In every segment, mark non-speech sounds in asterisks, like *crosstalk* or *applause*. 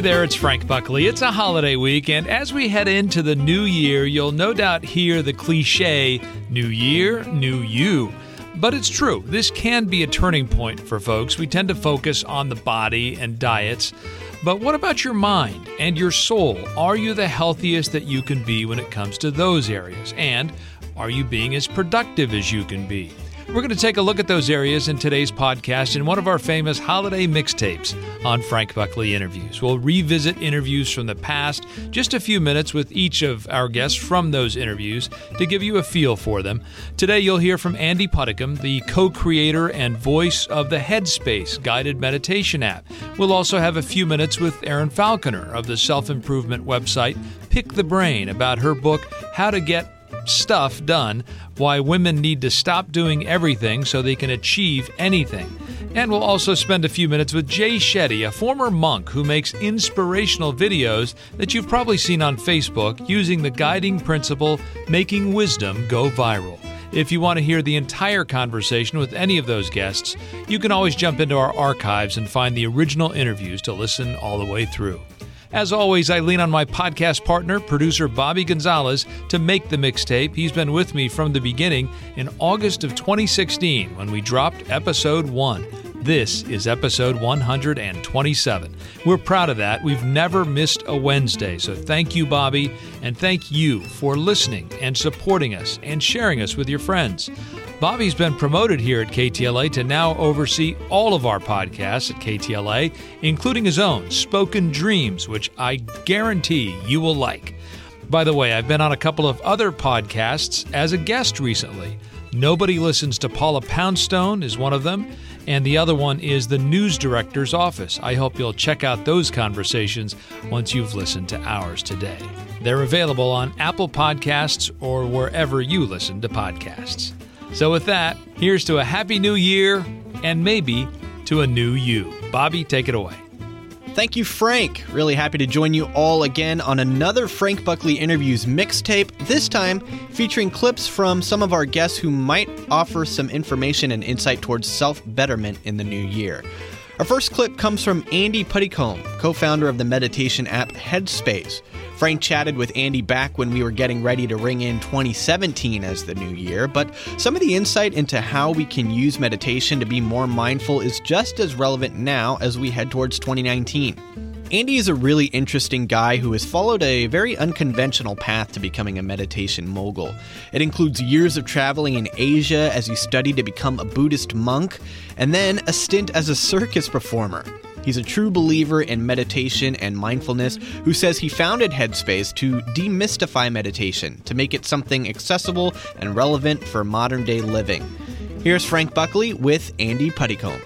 Hey there, it's Frank Buckley. It's a holiday week, and as we head into the new year, you'll no doubt hear the cliche New Year, New You. But it's true, this can be a turning point for folks. We tend to focus on the body and diets. But what about your mind and your soul? Are you the healthiest that you can be when it comes to those areas? And are you being as productive as you can be? We're going to take a look at those areas in today's podcast in one of our famous holiday mixtapes on Frank Buckley interviews. We'll revisit interviews from the past, just a few minutes with each of our guests from those interviews to give you a feel for them. Today, you'll hear from Andy Puddicombe, the co creator and voice of the Headspace guided meditation app. We'll also have a few minutes with Erin Falconer of the self improvement website Pick the Brain about her book, How to Get stuff done, why women need to stop doing everything so they can achieve anything. And we'll also spend a few minutes with Jay Shetty, a former monk who makes inspirational videos that you've probably seen on Facebook using the guiding principle making wisdom go viral. If you want to hear the entire conversation with any of those guests, you can always jump into our archives and find the original interviews to listen all the way through. As always, I lean on my podcast partner, producer Bobby Gonzalez, to make the mixtape. He's been with me from the beginning in August of 2016 when we dropped episode one. This is episode 127. We're proud of that. We've never missed a Wednesday. So thank you, Bobby, and thank you for listening and supporting us and sharing us with your friends. Bobby's been promoted here at KTLA to now oversee all of our podcasts at KTLA, including his own, Spoken Dreams, which I guarantee you will like. By the way, I've been on a couple of other podcasts as a guest recently. Nobody Listens to Paula Poundstone is one of them, and the other one is the News Director's Office. I hope you'll check out those conversations once you've listened to ours today. They're available on Apple Podcasts or wherever you listen to podcasts. So, with that, here's to a happy new year and maybe to a new you. Bobby, take it away. Thank you, Frank. Really happy to join you all again on another Frank Buckley Interviews mixtape, this time featuring clips from some of our guests who might offer some information and insight towards self betterment in the new year. Our first clip comes from Andy Puddicombe, co founder of the meditation app Headspace. Frank chatted with Andy back when we were getting ready to ring in 2017 as the new year, but some of the insight into how we can use meditation to be more mindful is just as relevant now as we head towards 2019. Andy is a really interesting guy who has followed a very unconventional path to becoming a meditation mogul. It includes years of traveling in Asia as he studied to become a Buddhist monk, and then a stint as a circus performer. He's a true believer in meditation and mindfulness who says he founded Headspace to demystify meditation, to make it something accessible and relevant for modern day living. Here's Frank Buckley with Andy Puddicombe.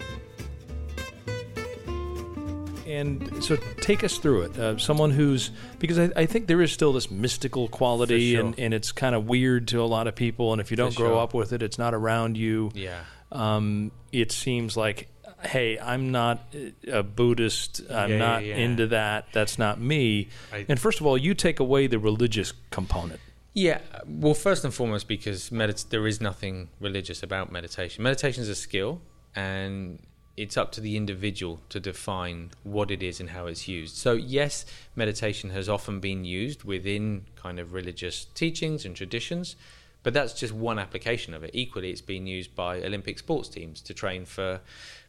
And so take us through it. Uh, someone who's, because I, I, think there is still this mystical quality sure. and, and it's kind of weird to a lot of people. And if you don't For grow sure. up with it, it's not around you. Yeah. Um, it seems like hey, I'm not a Buddhist. I'm yeah, not yeah, yeah. into that. That's not me. I, and first of all, you take away the religious component. Yeah. Well, first and foremost, because medit- there is nothing religious about meditation. Meditation is a skill, and it's up to the individual to define what it is and how it's used. So, yes, meditation has often been used within kind of religious teachings and traditions. But that's just one application of it. Equally, it's been used by Olympic sports teams to train for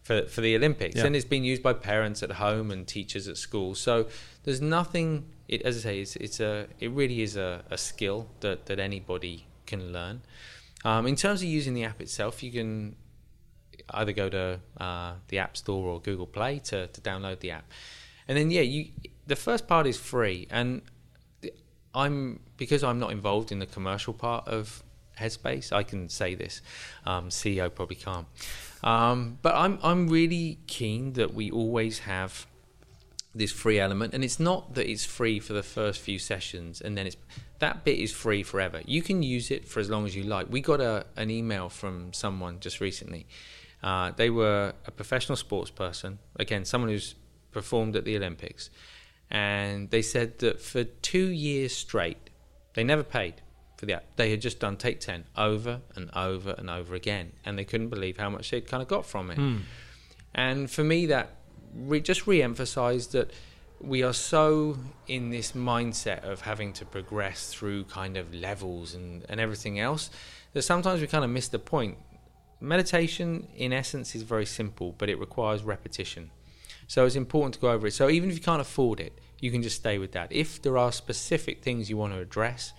for, for the Olympics. Yeah. And it's been used by parents at home and teachers at school. So there's nothing, it, as I say, it's, it's a, it really is a, a skill that, that anybody can learn. Um, in terms of using the app itself, you can either go to uh, the App Store or Google Play to, to download the app. And then, yeah, you the first part is free. And I'm because I'm not involved in the commercial part of Headspace, I can say this. Um, CEO probably can't. Um, but I'm I'm really keen that we always have this free element, and it's not that it's free for the first few sessions, and then it's that bit is free forever. You can use it for as long as you like. We got a an email from someone just recently. Uh, they were a professional sports person, again, someone who's performed at the Olympics, and they said that for two years straight, they never paid for the app. They had just done Take 10 over and over and over again, and they couldn't believe how much they'd kind of got from it. Mm. And for me, that re- just re emphasized that we are so in this mindset of having to progress through kind of levels and, and everything else that sometimes we kind of miss the point. Meditation, in essence, is very simple, but it requires repetition. So it's important to go over it. So even if you can't afford it, you can just stay with that. If there are specific things you want to address,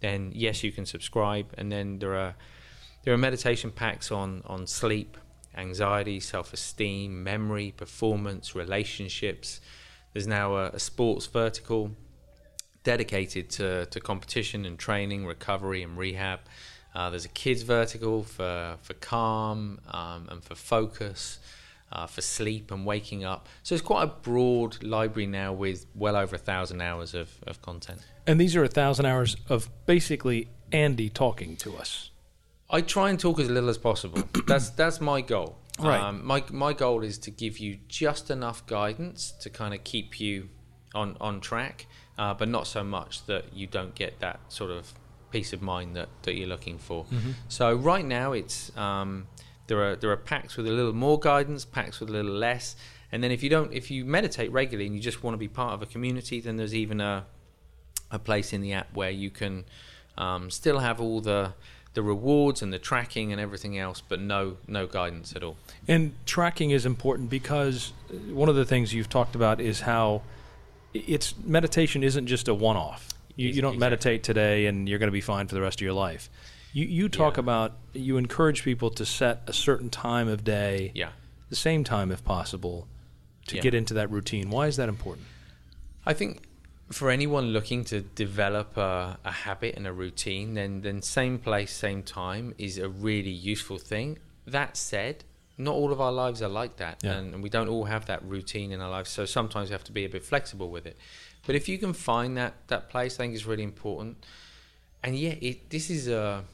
then yes, you can subscribe. And then there are there are meditation packs on on sleep, anxiety, self-esteem, memory, performance, relationships. There's now a, a sports vertical dedicated to, to competition and training, recovery and rehab. Uh, there's a kids vertical for for calm um, and for focus, uh, for sleep and waking up. So it's quite a broad library now with well over a thousand hours of, of content. And these are a thousand hours of basically Andy talking to us. I try and talk as little as possible. *coughs* that's that's my goal. Right. Um, my my goal is to give you just enough guidance to kind of keep you on on track, uh, but not so much that you don't get that sort of peace of mind that, that you're looking for. So right now it's um, there are there are packs with a little more guidance, packs with a little less, and then if you don't if you meditate regularly and you just want to be part of a community, then there's even a a place in the app where you can um, still have all the the rewards and the tracking and everything else, but no no guidance at all. And tracking is important because one of the things you've talked about is how it's meditation isn't just a one-off. You, you don't exactly. meditate today and you're going to be fine for the rest of your life. You, you talk Yeah. about you encourage people to set a certain time of day, Yeah. the same time if possible, to Yeah. get into that routine. Why is that important? I think for anyone looking to develop a, a habit and a routine, then then same place, same time is a really useful thing. That said, not all of our lives are like that, Yeah. and, and we don't all have that routine in our lives. So sometimes we have to be a bit flexible with it. But if you can find that that place, I think is really important. And yeah, it, this is a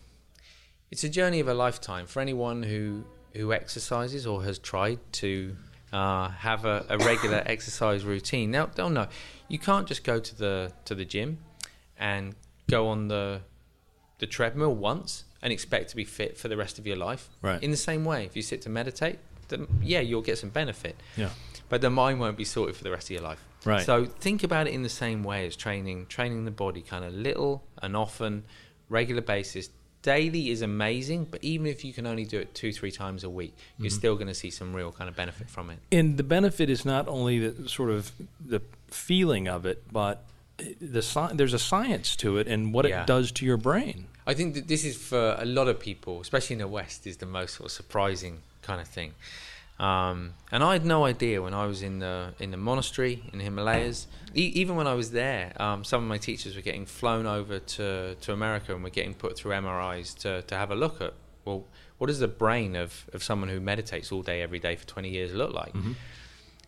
it's a journey of a lifetime for anyone who who exercises or has tried to uh, have a, a regular *coughs* exercise routine. Now, don't know. You can't just go to the to the gym and go on the the treadmill once and expect to be fit for the rest of your life. Right. In the same way, if you sit to meditate, then yeah, you'll get some benefit, Yeah. But the mind won't be sorted for the rest of your life. Right. So think about it in the same way as training, training the body, kind of little and often, regular basis. Daily is amazing, but even if you can only do it two, three times a week, you're mm-hmm. still going to see some real kind of benefit from it. And the benefit is not only the sort of the feeling of it, but the sci- there's a science to it and what Yeah. it does to your brain. I think that this is for a lot of people, especially in the West, is the most sort of surprising kind of thing. Um, and I had no idea when I was in the in the monastery in the Himalayas. E- even when I was there, um, some of my teachers were getting flown over to, to America and were getting put through MRIs to, to have a look at well, what does the brain of, of someone who meditates all day every day for 20 years look like?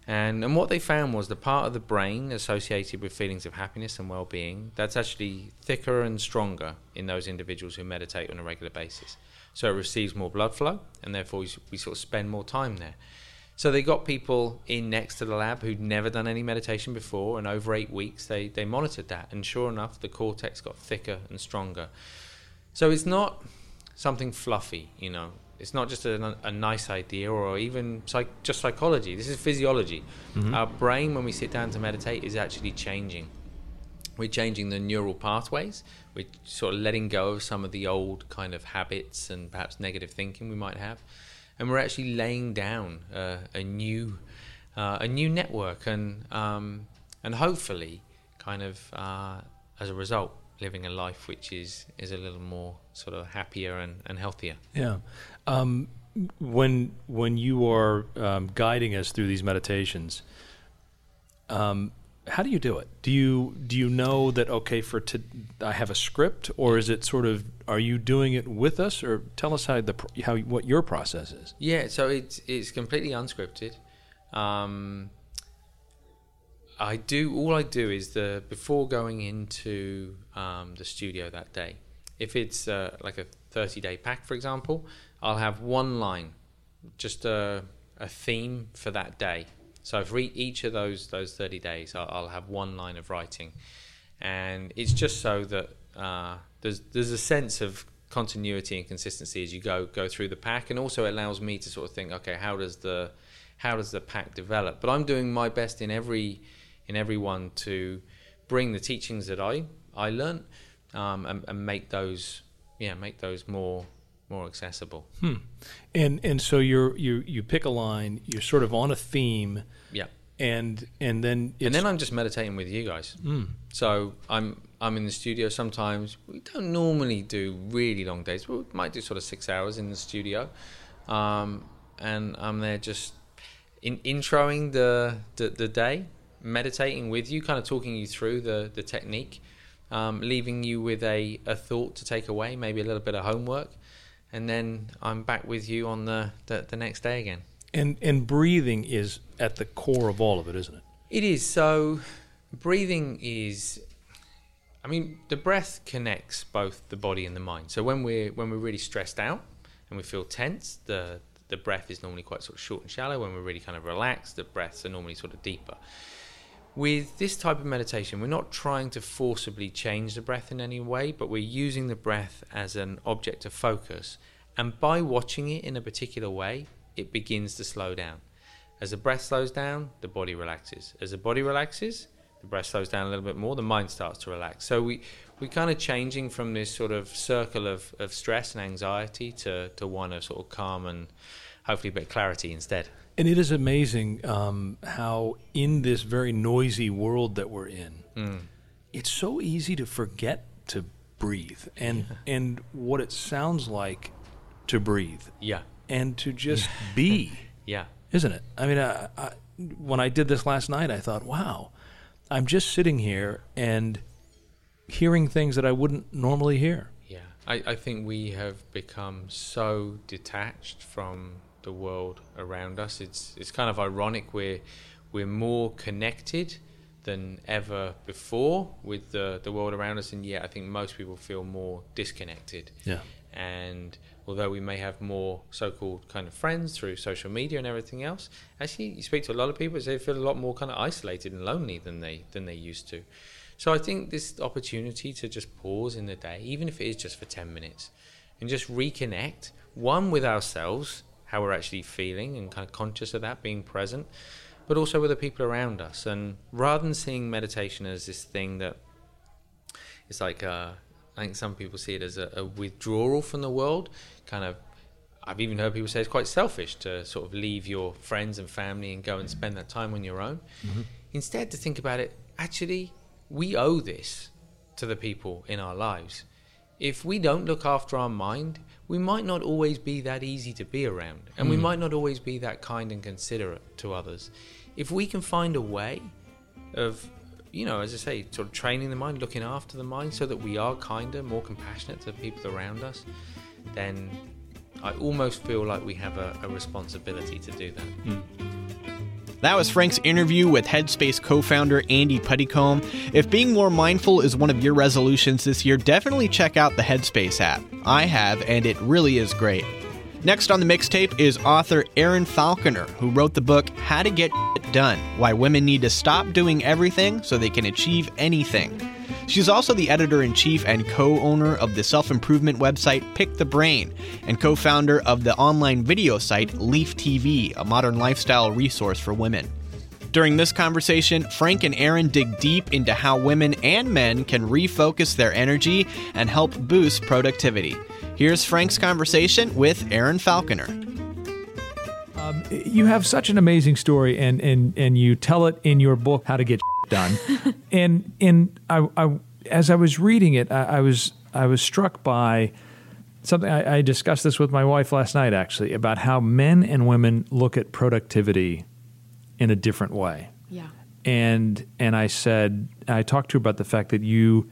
And and what they found was the part of the brain associated with feelings of happiness and well-being that's actually thicker and stronger in those individuals who meditate on a regular basis. So it receives more blood flow, and therefore we, we sort of spend more time there. So they got people in next to the lab who'd never done any meditation before, and over eight weeks they they monitored that, and sure enough, the cortex got thicker and stronger. So it's not something fluffy, you know. It's not just a, a nice idea or even psych, just psychology. This is physiology. Mm-hmm. Our brain, when we sit down to meditate, is actually changing. We're changing the neural pathways. We're sort of letting go of some of the old kind of habits and perhaps negative thinking we might have, and we're actually laying down uh, a new, uh, a new network, and um, and hopefully, kind of uh, as a result, living a life which is is a little more sort of happier and, and healthier. Yeah. Um, when when you are um, guiding us through these meditations, um, how do you do it? Do you do you know that okay for to I have a script, or is it sort of are you doing it with us, or tell us how the how what your process is? Yeah, so it's it's completely unscripted. Um, I do all I do is the before going into um, the studio that day. If it's uh, like a thirty day pack, for example, I'll have one line, just a a theme for that day. So for each of those those thirty days, I'll, I'll have one line of writing, and it's just so that uh, there's there's a sense of continuity and consistency as you go go through the pack, and also it allows me to sort of think, okay, how does the how does the pack develop? But I'm doing my best in every in everyone to bring the teachings that I I learned um, and, and make those yeah make those more more accessible. Hmm. And and so you're you you pick a line. You're sort of on a theme. Yeah. And and then and then I'm just meditating with you guys. Mm. So I'm I'm in the studio sometimes. We don't normally do really long days. We might do sort of six hours in the studio, um, and I'm there just in introing the, the the day, meditating with you, kind of talking you through the the technique, um, leaving you with a a thought to take away, maybe a little bit of homework, and then I'm back with you on the, the, the next day again. And and breathing is at the core of all of it, isn't it? It is. So breathing is I mean, the breath connects both the body and the mind. So when we're when we're really stressed out and we feel tense, the the breath is normally quite sort of short and shallow. When we're really kind of relaxed, the breaths are normally sort of deeper. With this type of meditation, we're not trying to forcibly change the breath in any way, but we're using the breath as an object of focus. And by watching it in a particular way, it begins to slow down. As the breath slows down, the body relaxes. As the body relaxes, the breath slows down a little bit more, the mind starts to relax. So we we're kind of changing from this sort of circle of, of stress and anxiety to, to one of sort of calm and hopefully a bit of clarity instead. And it is amazing um, how, in this very noisy world that we're in, mm. it's so easy to forget to breathe and yeah. and what it sounds like to breathe. Yeah. And to just *laughs* be. yeah. Isn't it? I mean, I, I, when I did this last night, I thought, wow, I'm just sitting here and hearing things that I wouldn't normally hear. Yeah. I, I think we have become so detached from the world around us. It's it's kind of ironic. We're we're more connected than ever before with the the world around us, and yet I think most people feel more disconnected. Yeah. And although we may have more so-called kind of friends through social media and everything else, actually you speak to a lot of people, they feel a lot more kind of isolated and lonely than they than they used to. So I think this opportunity to just pause in the day, even if it is just for ten minutes, and just reconnect one with ourselves how we're actually feeling and kind of conscious of that, being present, but also with the people around us. And rather than seeing meditation as this thing that it's like, uh, I think some people see it as a, a withdrawal from the world, kind of I've even heard people say it's quite selfish to sort of leave your friends and family and go and spend that time on your own. Mm-hmm. Instead, to think about it, actually, we owe this to the people in our lives. If we don't look after our mind, we might not always be that easy to be around, and mm. we might not always be that kind and considerate to others. If we can find a way of, you know, as I say, sort of training the mind, looking after the mind, so that we are kinder, more compassionate to the people around us, then I almost feel like we have a, a responsibility to do that. Mm. That was Frank's interview with Headspace co founder Andy Puddicombe. If being more mindful is one of your resolutions this year, definitely check out the Headspace app. I have, and it really is great. Next on the mixtape is author Erin Falconer, who wrote the book How to Get It Done Why Women Need to Stop Doing Everything So They Can Achieve Anything. She's also the editor in chief and co owner of the self improvement website Pick the Brain and co founder of the online video site Leaf TV, a modern lifestyle resource for women. During this conversation, Frank and Erin dig deep into how women and men can refocus their energy and help boost productivity. Here's Frank's conversation with Erin Falconer. Um, you have such an amazing story, and, and, and you tell it in your book, How to Get Done. and and I, I, as I was reading it, I, I was I was struck by something I, I, discussed this with my wife last night actually about how men and women look at productivity in a different way. Yeah. And and I said I talked to her about the fact that you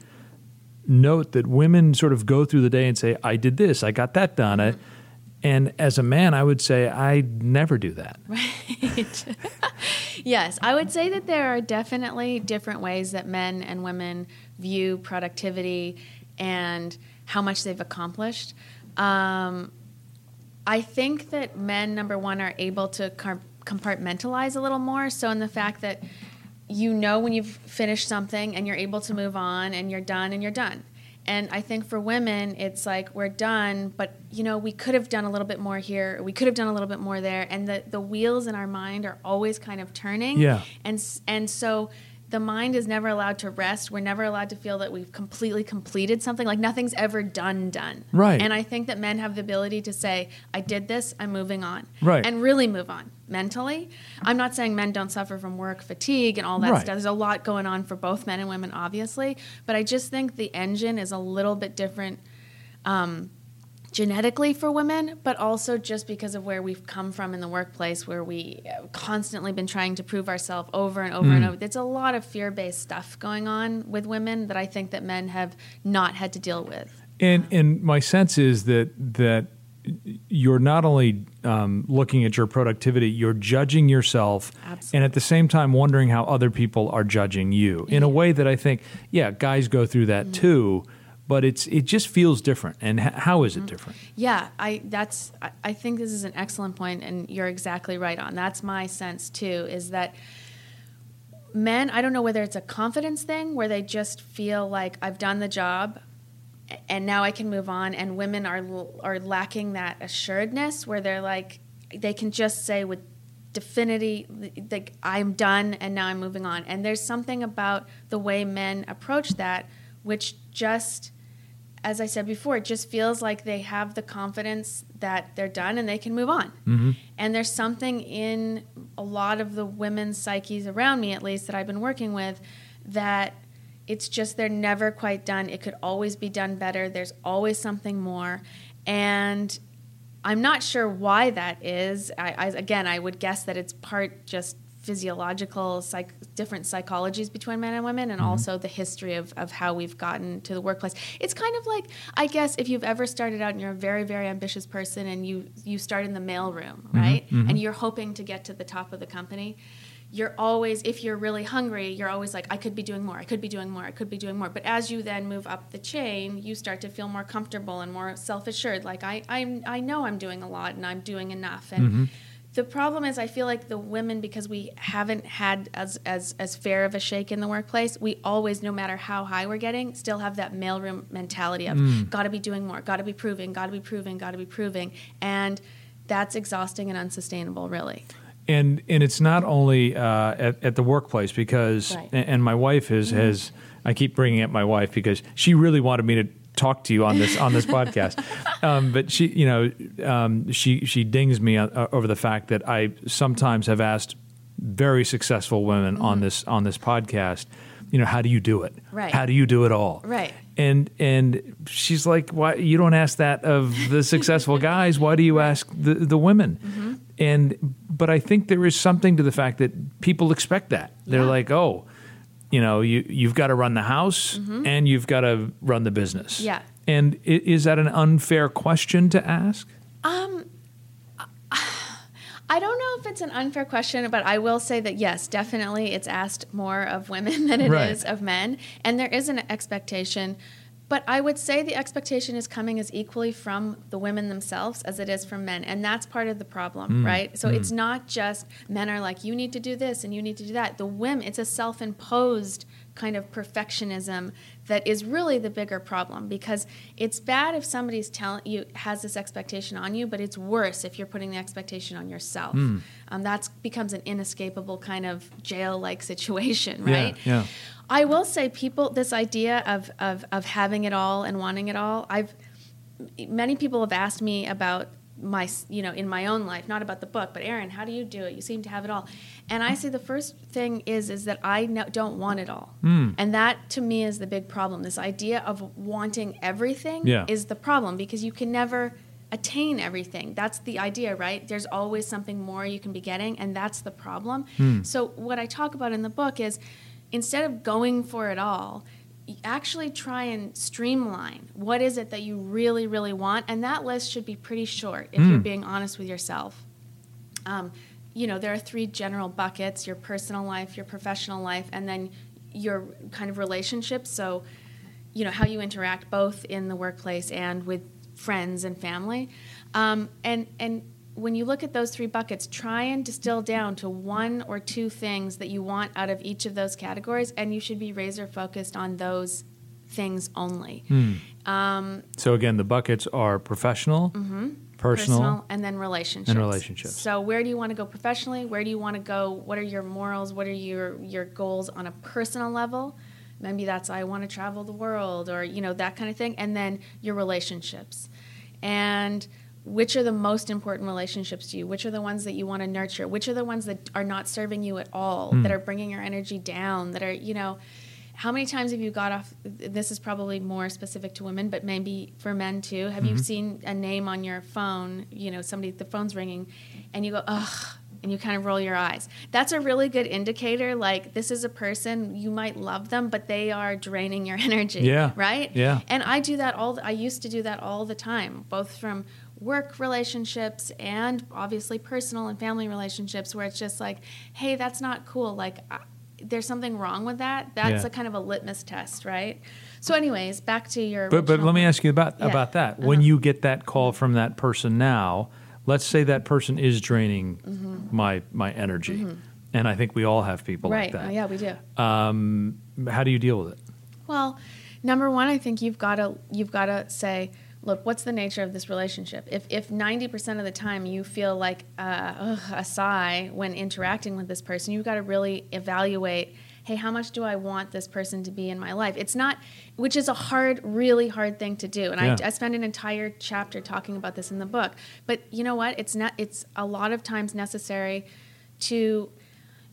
note that women sort of go through the day and say, I did this, I got that done. Mm-hmm. and as a man, I would say I never do that. Right. *laughs* yes, I would say that there are definitely different ways that men and women view productivity and how much they've accomplished. Um, I think that men, number one, are able to compartmentalize a little more. So, in the fact that you know when you've finished something and you're able to move on and you're done and you're done. And I think for women, it's like we're done, but you know we could have done a little bit more here. We could have done a little bit more there, and the the wheels in our mind are always kind of turning. Yeah. And and so the mind is never allowed to rest. We're never allowed to feel that we've completely completed something. Like nothing's ever done, done. Right. And I think that men have the ability to say, I did this, I'm moving on. Right. And really move on mentally. I'm not saying men don't suffer from work fatigue and all that Right. stuff. There's a lot going on for both men and women, obviously. But I just think the engine is a little bit different um, genetically for women, but also just because of where we've come from in the workplace, where we have constantly been trying to prove ourselves over and over and over. There's a lot of fear-based stuff going on with women that I think that men have not had to deal with. And and my sense is that that you're not only um, looking at your productivity, you're judging yourself, Absolutely. and at the same time wondering how other people are judging you in a way that I think, yeah, guys go through that Mm-hmm. too, but it's it just feels different. And h- how is it mm-hmm. different? Yeah, I that's I, I think this is an excellent point, and you're exactly right on. That's my sense too. Is that men? I don't know whether it's a confidence thing where they just feel like I've done the job, and now I can move on. And women are are lacking that assuredness where they're like they can just say with definity like I'm done and now I'm moving on. And there's something about the way men approach that which just as I said before, it just feels like they have the confidence that they're done and they can move on. Mm-hmm. And there's something in a lot of the women's psyches around me, at least that I've been working with, that it's just they're never quite done. It could always be done better. There's always something more. And I'm not sure why that is. I, I, again, I would guess that it's part just physiological, psych, different psychologies between men and women, and mm-hmm. also the history of, of how we've gotten to the workplace. It's kind of like, I guess, if you've ever started out and you're a very, very ambitious person and you, you start in the mailroom, mm-hmm. right? Mm-hmm. And you're hoping to get to the top of the company. You're always, if you're really hungry, you're always like, I could be doing more, I could be doing more, I could be doing more. But as you then move up the chain, you start to feel more comfortable and more self assured. Like, I, I, I know I'm doing a lot and I'm doing enough. And the problem is, I feel like the women, because we haven't had as, as, as fair of a shake in the workplace, we always, no matter how high we're getting, still have that mailroom mentality of gotta be doing more, gotta be proving, gotta be proving, gotta be proving. And that's exhausting and unsustainable, really. and and it's not only uh, at, at the workplace because Right. and, and my wife has has I keep bringing up my wife because she really wanted me to talk to you on this on this podcast, *laughs* um, but she you know um, she she dings me uh, over the fact that I sometimes have asked very successful women on this on this podcast, you know, how do you do it? Right. How do you do it all? Right. And and she's like, why you don't ask that of the successful *laughs* guys? Why do you ask the the women? Mm-hmm. And but I think there is something to the fact that people expect that. They're Yeah. like, oh, you know, you you've got to run the house and you've got to run the business. Mm-hmm. Yeah. And is that an unfair question to ask? Um, *sighs* I don't know if it's an unfair question, but I will say that yes, definitely it's asked more of women *laughs* than it is Right. of men. And there is an expectation. But I would say the expectation is coming as equally from the women themselves as it is from men. And that's part of the problem, mm. right? So it's mm. not just men are like, you need to do this and you need to do that. The women, it's a self imposed kind of perfectionism that is really the bigger problem because it's bad if somebody's telling you has this expectation on you, but it's worse if you're putting the expectation on yourself. Um, that becomes an inescapable kind of jail like situation, Yeah, right? yeah. I will say, people, this idea of, of, of having it all and wanting it all, I've many people have asked me about my, you know, in my own life, not about the book, but Erin, how do you do it? You seem to have it all. And I say the first thing is is that I no, don't want it all, Hmm. and that to me is the big problem. This idea of wanting everything Yeah. is the problem because you can never attain everything. That's the idea, right? There's always something more you can be getting, and that's the problem. So, what I talk about in the book is instead of going for it all, actually try and streamline what is it that you really, really want. And that list should be pretty short if you're being honest with yourself. Um, you know, there are three general buckets your personal life, your professional life, and then your kind of relationships. So, you know, how you interact both in the workplace and with friends and family. Um, and, and when you look at those three buckets, try and distill down to one or two things that you want out of each of those categories, and you should be razor focused on those things only. Um, So again, the buckets are professional, Personal. and then relationships. And relationships. So where do you want to go professionally? Where do you want to go? What are your morals? What are your your goals on a personal level? Maybe that's I want to travel the world or you know that kind of thing. And then your relationships. And which are the most important relationships to you? Which are the ones that you want to nurture? Which are the ones that are not serving you at all, hmm. that are bringing your energy down, that are, you know, how many times have you got off this is probably more specific to women but maybe for men too have you mm-hmm. seen a name on your phone you know somebody the phone's ringing and you go ugh and you kind of roll your eyes that's a really good indicator like this is a person you might love them but they are draining your *laughs* energy Yeah. right Yeah. and i do that all i used to do that all the time both from work relationships and obviously personal and family relationships where it's just like hey that's not cool like I, there's something wrong with that that's Yeah. a kind of a litmus test right so anyways back to your But but let me ask you about Yeah. about that. When Uh-huh. you get that call from that person now, let's say that person is draining Mm-hmm. my my energy, and I think we all have people right like that. yeah we do Um, how do you deal with it? Well, number one, I think you've got to you've got to say, look, what's the nature of this relationship? If if ninety percent of the time you feel like uh, ugh, a sigh when interacting with this person, you've got to really evaluate. Hey, how much do I want this person to be in my life? It's not, which is a hard, really hard thing to do. And Yeah. I, I spend an entire chapter talking about this in the book. But you know what? It's not. It's a lot of times necessary to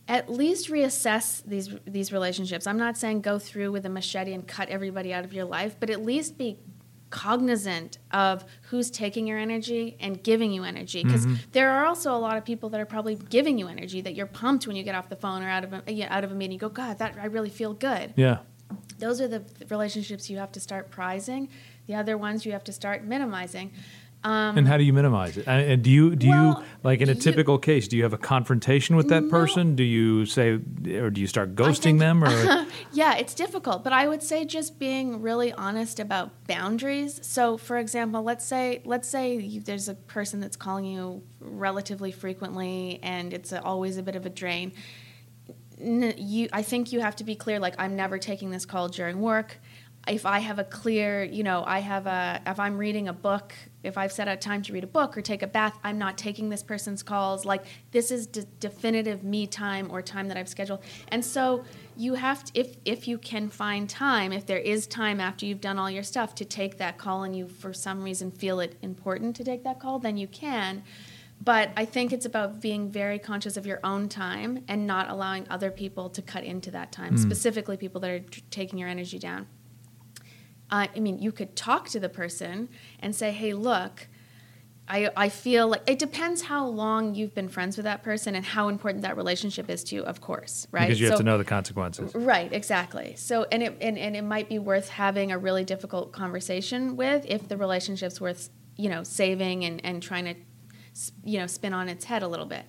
at least reassess these these relationships. I'm not saying go through with a machete and cut everybody out of your life, but at least be cognizant of who's taking your energy and giving you energy. Because mm-hmm. there are also a lot of people that are probably giving you energy that you're pumped when you get off the phone or out of a, yeah, out of a meeting. You go god that I really feel good. Yeah. those are the relationships you have to start prizing. The other ones you have to start minimizing um, And how do you minimize it? And do you do Well, you like in a you- typical case? Do you have a confrontation with that No. person? Do you say, or do you start ghosting think- them? Or *laughs* Yeah, it's difficult, but I would say just being really honest about boundaries. So, for example, let's say let's say you, there's a person that's calling you relatively frequently, and it's a, always a bit of a drain. N- You, I think you have to be clear. Like, I'm never taking this call during work. If I have a clear, you know, I have a, if I'm reading a book, if I've set out time to read a book or take a bath, I'm not taking this person's calls. Like, this is de- definitive me time or time that I've scheduled. And so you have to, if, if you can find time, if there is time after you've done all your stuff to take that call and you for some reason feel it important to take that call, then you can. But I think it's about being very conscious of your own time and not allowing other people to cut into that time, hmm. specifically people that are t- taking your energy down. Uh, I mean, you could talk to the person and say, hey, look, I, I feel like it depends how long you've been friends with that person and how important that relationship is to you, of course, right? because you have to know the consequences. Right, exactly. So, and it and, and it might be worth having a really difficult conversation with if the relationship's worth you know saving and and trying to you know spin on its head a little bit.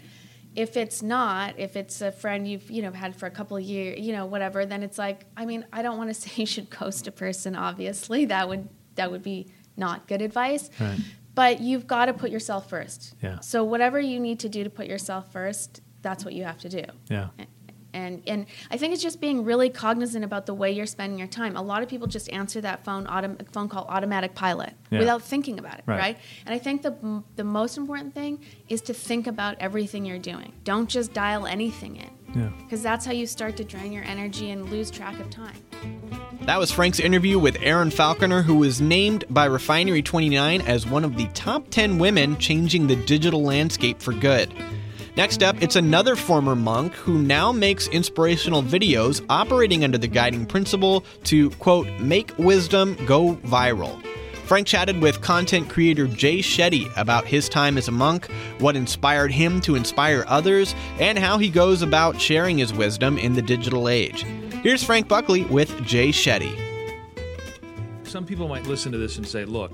If it's not, if it's a friend you've you know had for a couple of years, you know whatever, then it's like I mean I don't want to *laughs* say you should ghost a person. Obviously, that would that would be not good advice. Right. But you've got to put yourself first. Yeah. So whatever you need to do to put yourself first, that's what you have to do Yeah. And and I think it's just being really cognizant about the way you're spending your time. A lot of people just answer that phone autom- phone call automatic pilot Yeah. without thinking about it, Right. right. And I think the m- the most important thing is to think about everything you're doing. Don't just dial anything in, Yeah. because that's how you start to drain your energy and lose track of time. That was Frank's interview with Erin Falconer, who was named by Refinery 29 as one of the top 10 women changing the digital landscape for good. Next up, it's another former monk who now makes inspirational videos operating under the guiding principle to, quote, make wisdom go viral. Frank chatted with content creator Jay Shetty about his time as a monk, what inspired him to inspire others, and how he goes about sharing his wisdom in the digital age. Here's Frank Buckley with Jay Shetty. Some people might listen to this and say, "Look,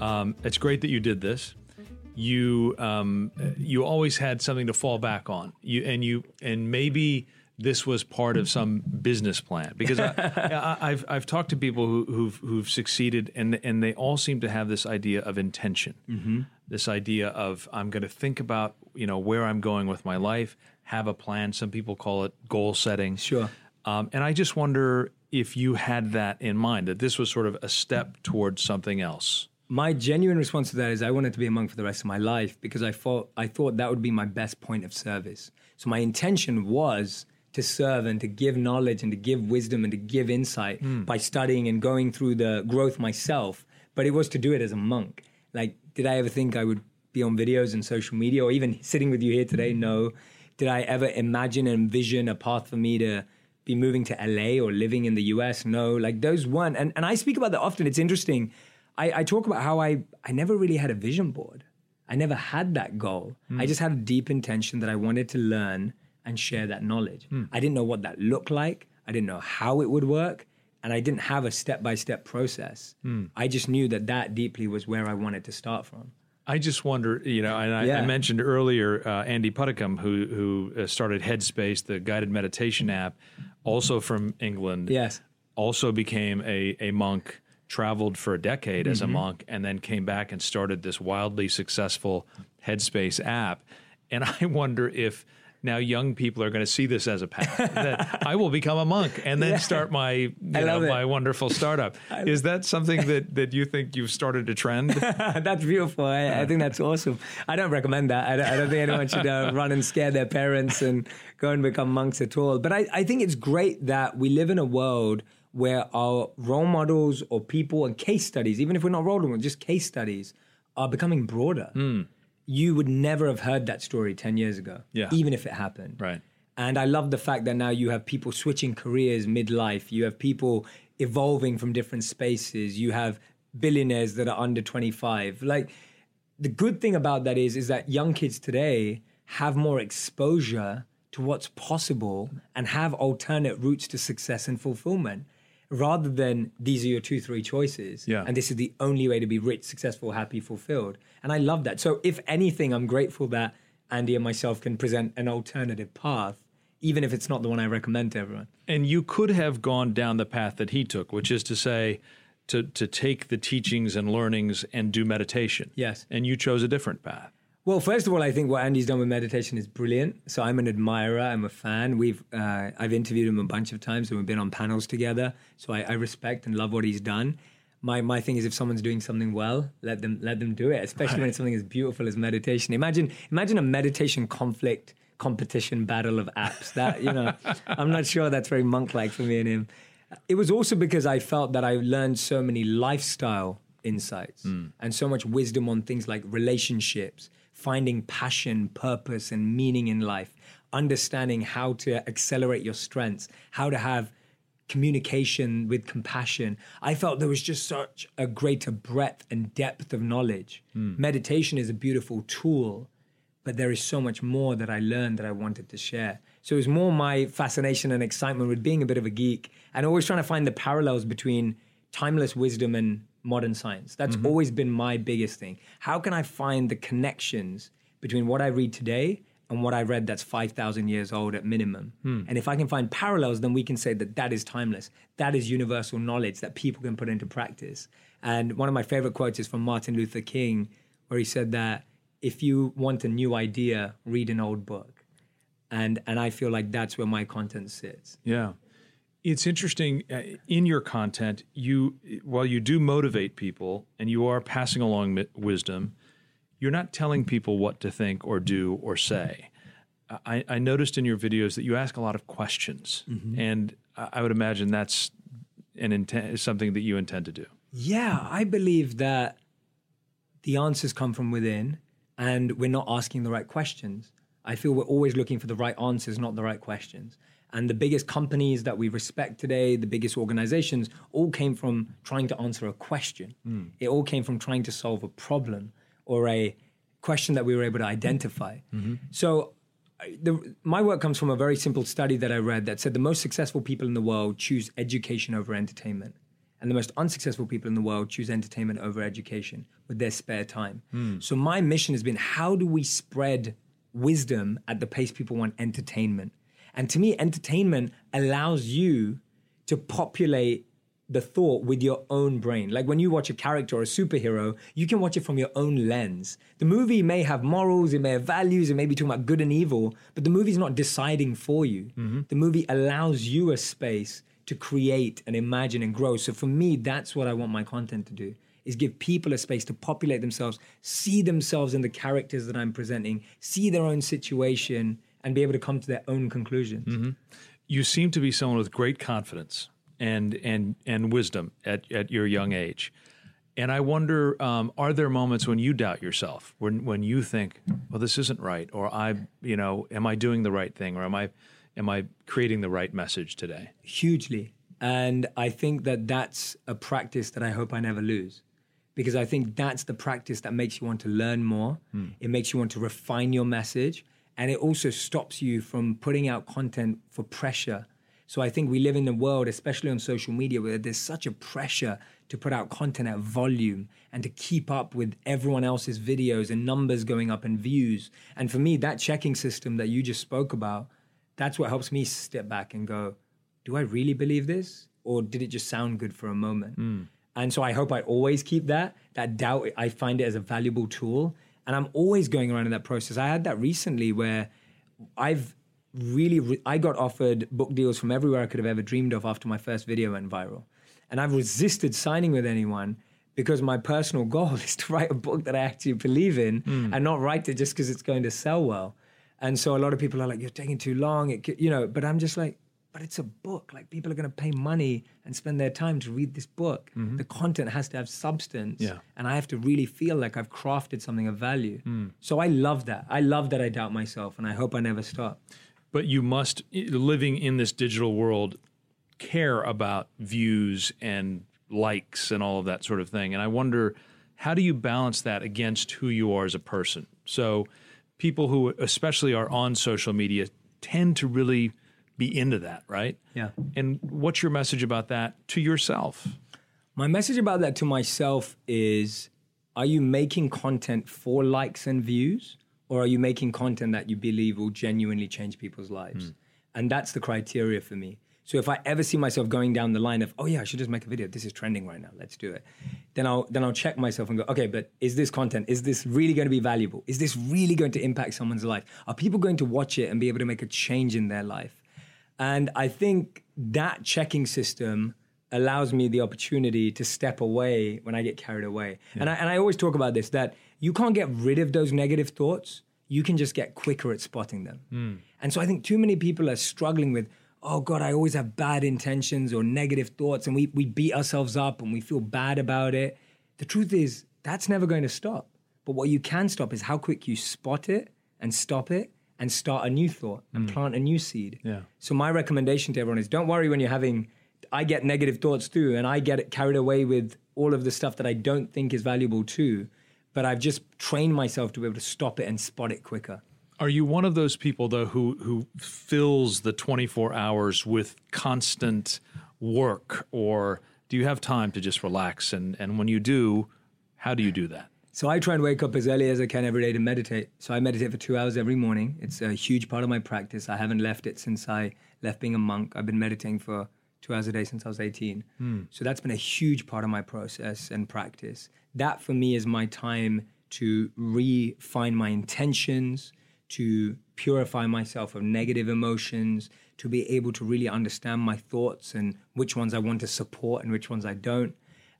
um, it's great that you did this. You um, you always had something to fall back on. You and you and maybe." This was part of some business plan because *laughs* I, I've I've talked to people who, who've who've succeeded and and they all seem to have this idea of intention, mm-hmm. this idea of I'm going to think about you know where I'm going with my life, have a plan. Some people call it goal setting. Sure. Um, and I just wonder if you had that in mind, that this was sort of a step towards something else. My genuine response to that is I wanted to be a monk for the rest of my life because I thought I thought that would be my best point of service. So my intention was to serve and to give knowledge and to give wisdom and to give insight hmm. by studying and going through the growth myself. But it was to do it as a monk. Like, did I ever think I would be on videos and social media or even sitting with you here today? Hmm. No. Did I ever imagine and envision a path for me to be moving to LA or living in the US? No. Like those weren't. And, and I speak about that often. It's interesting. I, I talk about how I, I never really had a vision board. I never had that goal. I just had a deep intention that I wanted to learn and share that knowledge. I didn't know what that looked like. I didn't know how it would work. And I didn't have a step by step process. I just knew that that deeply was where I wanted to start from. I just wonder, you know, and I, I mentioned earlier uh, Andy Puddicombe, who who uh, started Headspace, the guided meditation app, also from England. Yes. Also became a a monk, traveled for a decade as a Mm-hmm. monk, and then came back and started this wildly successful Headspace app. And I *laughs* wonder if now young people are going to see this as a path that *laughs* I will become a monk and then start my you know my wonderful startup. *laughs* Is that something that that you think you've started a trend? that's beautiful. I, I think that's awesome. I don't recommend that. I don't, I don't think anyone should uh, run and scare their parents and go and become monks at all. But I, I think it's great that we live in a world where our role models or people and case studies, even if we're not role models, just case studies, are becoming broader. Hmm. You would never have heard that story 10 years ago, Yeah. even if it happened. Right. And I love the fact that now you have people switching careers midlife. You have people evolving from different spaces. You have billionaires that are under 25. Like the good thing about that is is that young kids today have more exposure to what's possible and have alternate routes to success and fulfillment rather than these are your two three choices Yeah. and this is the only way to be rich successful happy fulfilled and i love that so if anything i'm grateful that andy and myself can present an alternative path even if it's not the one i recommend to everyone And you could have gone down the path that he took, which is to say, to to take the teachings and learnings and do meditation. Yes. And you chose a different path. Well, first of all, I think what Andy's done with meditation is brilliant. So I'm an admirer. I'm a fan. We've uh, I've interviewed him a bunch of times, and we've been on panels together. So I, I respect and love what he's done. My my thing is, if someone's doing something well, let them let them do it. Especially when it's something as beautiful as meditation. Imagine imagine a meditation conflict competition battle of apps. That you know, *laughs* I'm not sure that's very monk like for me and him. It was also because I felt that I learned so many lifestyle insights and so much wisdom on things like relationships, finding passion, purpose, and meaning in life, understanding how to accelerate your strengths, how to have communication with compassion. I felt there was just such a greater breadth and depth of knowledge. Hmm. Meditation is a beautiful tool, but there is so much more that I learned that I wanted to share. So it was more my fascination and excitement with being a bit of a geek and always trying to find the parallels between timeless wisdom and modern science. That's mm-hmm. always been my biggest thing. How can I find the connections between what I read today and what I read that's 5,000 years old at minimum? Hmm. And if I can find parallels, then we can say that that is timeless. That is universal knowledge that people can put into practice. And one of my favorite quotes is from Martin Luther King, where he said that if you want a new idea, read an old book. And, and I feel like that's where my content sits. Yeah. It's interesting uh, in your content. You, while you do motivate people and you are passing along mi- wisdom, you're not telling people what to think or do or say. I, I noticed in your videos that you ask a lot of questions, and I I would imagine that's an intent, something that you intend to do. Yeah, I believe that the answers come from within and we're not asking the right questions. I feel we're always looking for the right answers, not the right questions. And the biggest companies that we respect today, the biggest organizations, all came from trying to answer a question. Hmm. It all came from trying to solve a problem or a question that we were able to identify. Mm-hmm. So the, my work comes from a very simple study that I read that said the most successful people in the world choose education over entertainment. And the most unsuccessful people in the world choose entertainment over education with their spare time. Hmm. So my mission has been how do we spread wisdom at the pace people want entertainment? And to me, entertainment allows you to populate the thought with your own brain. Like when you watch a character or a superhero, you can watch it from your own lens. The movie may have morals, it may have values, it may be talking about good and evil, but the movie's not deciding for you. Mm-hmm. The movie allows you a space to create and imagine and grow. So for me, that's what I want my content to do is give people a space to populate themselves, see themselves in the characters that I'm presenting, see their own situation, and be able to come to their own conclusions. You seem to be someone with great confidence and and and wisdom at at your young age. And I wonder, um, are there moments when you doubt yourself, when when you think, "Well, this isn't right," or "I, you know, am I doing the right thing, or am I, am I creating the right message today?" hugely. And I think that that's a practice that I hope I never lose. Because I think that's the practice that makes you want to learn more. It makes you want to refine your message. And it also stops you from putting out content for pressure. So I think we live in a world, especially on social media, where there's such a pressure to put out content at volume and to keep up with everyone else's videos and numbers going up and views. And for me, that checking system that you just spoke about, that's what helps me step back and go, do I really believe this? Or did it just sound good for a moment? Hmm. And so I hope I always keep that. That doubt, I find it as a valuable tool. And I'm always going around in that process. I had that recently where I've really, re- I got offered book deals from everywhere I could have ever dreamed of after my first video went viral. And I've resisted signing with anyone because my personal *laughs* goal is to write a book that I actually believe in hmm. and not write it just because it's going to sell well. And so a lot of people are like, you're taking too long, it, you know, but I'm just like, but it's a book. Like people are going to pay money and spend their time to read this book. Mm-hmm. The content has to have substance. Yeah. And I have to really feel like I've crafted something of value. Mm. So I love that. I love that I doubt myself and I hope I never stop. But you must, living in this digital world, care about views and likes and all of that sort of thing. And I wonder, how do you balance that against who you are as a person? So, people who especially are on social media tend to really be into that, right? Yeah. And what's your message about that to yourself? My message about that to myself is are you making content for likes and views or are you making content that you believe will genuinely change people's lives? Hmm. And that's the criteria for me. So if I ever see myself going down the line of, oh yeah, I should just make a video. This is trending right now. Let's do it. Then I'll then I'll check myself and go, okay, but is this content? Is this really going to be valuable? Is this really going to impact someone's life? Are people going to watch it and be able to make a change in their life? And I think that checking system allows me the opportunity to step away when I get carried away. And, I, and I always talk about this that you can't get rid of those negative thoughts. You can just get quicker at spotting them. Hmm. And so I think too many people are struggling with, oh God, I always have bad intentions or negative thoughts, and we, we beat ourselves up and we feel bad about it. The truth is, that's never going to stop. But what you can stop is how quick you spot it and stop it and start a new thought and mm. plant a new seed. Yeah. So my recommendation to everyone is don't worry when you're having I get negative thoughts too and I get carried away with all of the stuff that I don't think is valuable too, but I've just trained myself to be able to stop it and spot it quicker. Are you one of those people though who who fills the 24 hours with constant work or do you have time to just relax and and when you do how do you do that? So I try and wake up as early as I can every day to meditate. So I meditate for two hours every morning. It's a huge part of my practice. I haven't left it since I left being a monk. I've been meditating for two hours a day since I was 18. Hmm. So that's been a huge part of my process and practice. That for me is my time to refine my intentions, to purify myself of negative emotions, to be able to really understand my thoughts and which ones I want to support and which ones I don't.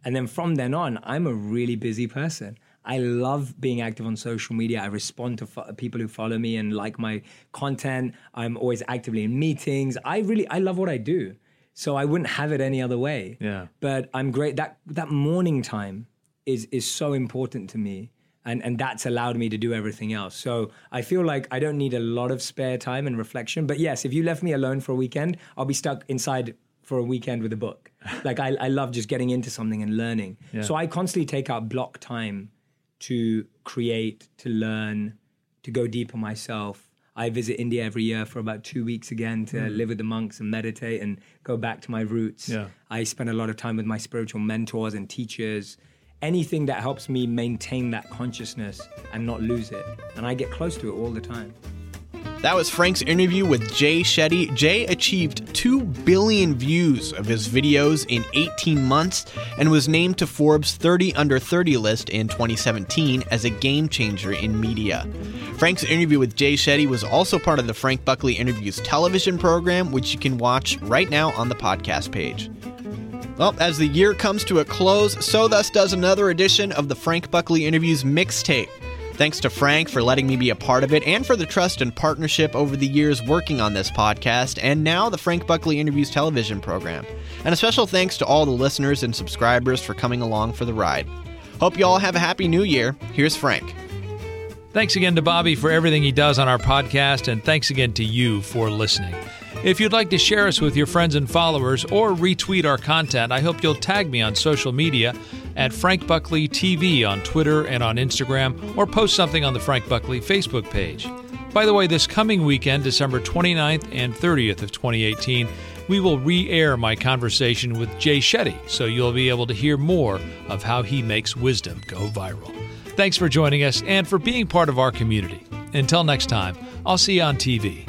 And then from then on, I'm a really busy person. I love being active on social media. I respond to fo- people who follow me and like my content. I'm always actively in meetings. I really, I love what I do. So I wouldn't have it any other way. Yeah. But I'm great. That that morning time is is so important to me. And, and that's allowed me to do everything else. So I feel like I don't need a lot of spare time and reflection. But yes, if you left me alone for a weekend, I'll be stuck inside for a weekend with a book. like I, I love just getting into something and learning. Yeah. So I constantly take out block time to create, to learn, to go deeper myself. I visit India every year for about two weeks again to hmm. live with the monks and meditate and go back to my roots. Yeah. I spend a lot of time with my spiritual mentors and teachers. Anything that helps me maintain that consciousness and not lose it. And I get close to it all the time. That was Frank's interview with Jay Shetty. Jay achieved 2 billion views of his videos in 18 months and was named to Forbes 30 Under 30 list in 2017 as a game changer in media. Frank's interview with Jay Shetty was also part of the Frank Buckley Interviews television program, which you can watch right now on the podcast page. Well, as the year comes to a close, so thus does another edition of the Frank Buckley Interviews mixtape. Thanks to Frank for letting me be a part of it and for the trust and partnership over the years working on this podcast and now the Frank Buckley Interviews television program. And a special thanks to all the listeners and subscribers for coming along for the ride. Hope you all have a happy new year. Here's Frank. Thanks again to Bobby for everything he does on our podcast, and thanks again to you for listening. If you'd like to share us with your friends and followers or retweet our content, I hope you'll tag me on social media at Frank Buckley TV on Twitter and on Instagram, or post something on the Frank Buckley Facebook page. By the way, this coming weekend, December 29th and 30th of 2018, we will re air my conversation with Jay Shetty, so you'll be able to hear more of how he makes wisdom go viral. Thanks for joining us and for being part of our community. Until next time, I'll see you on TV.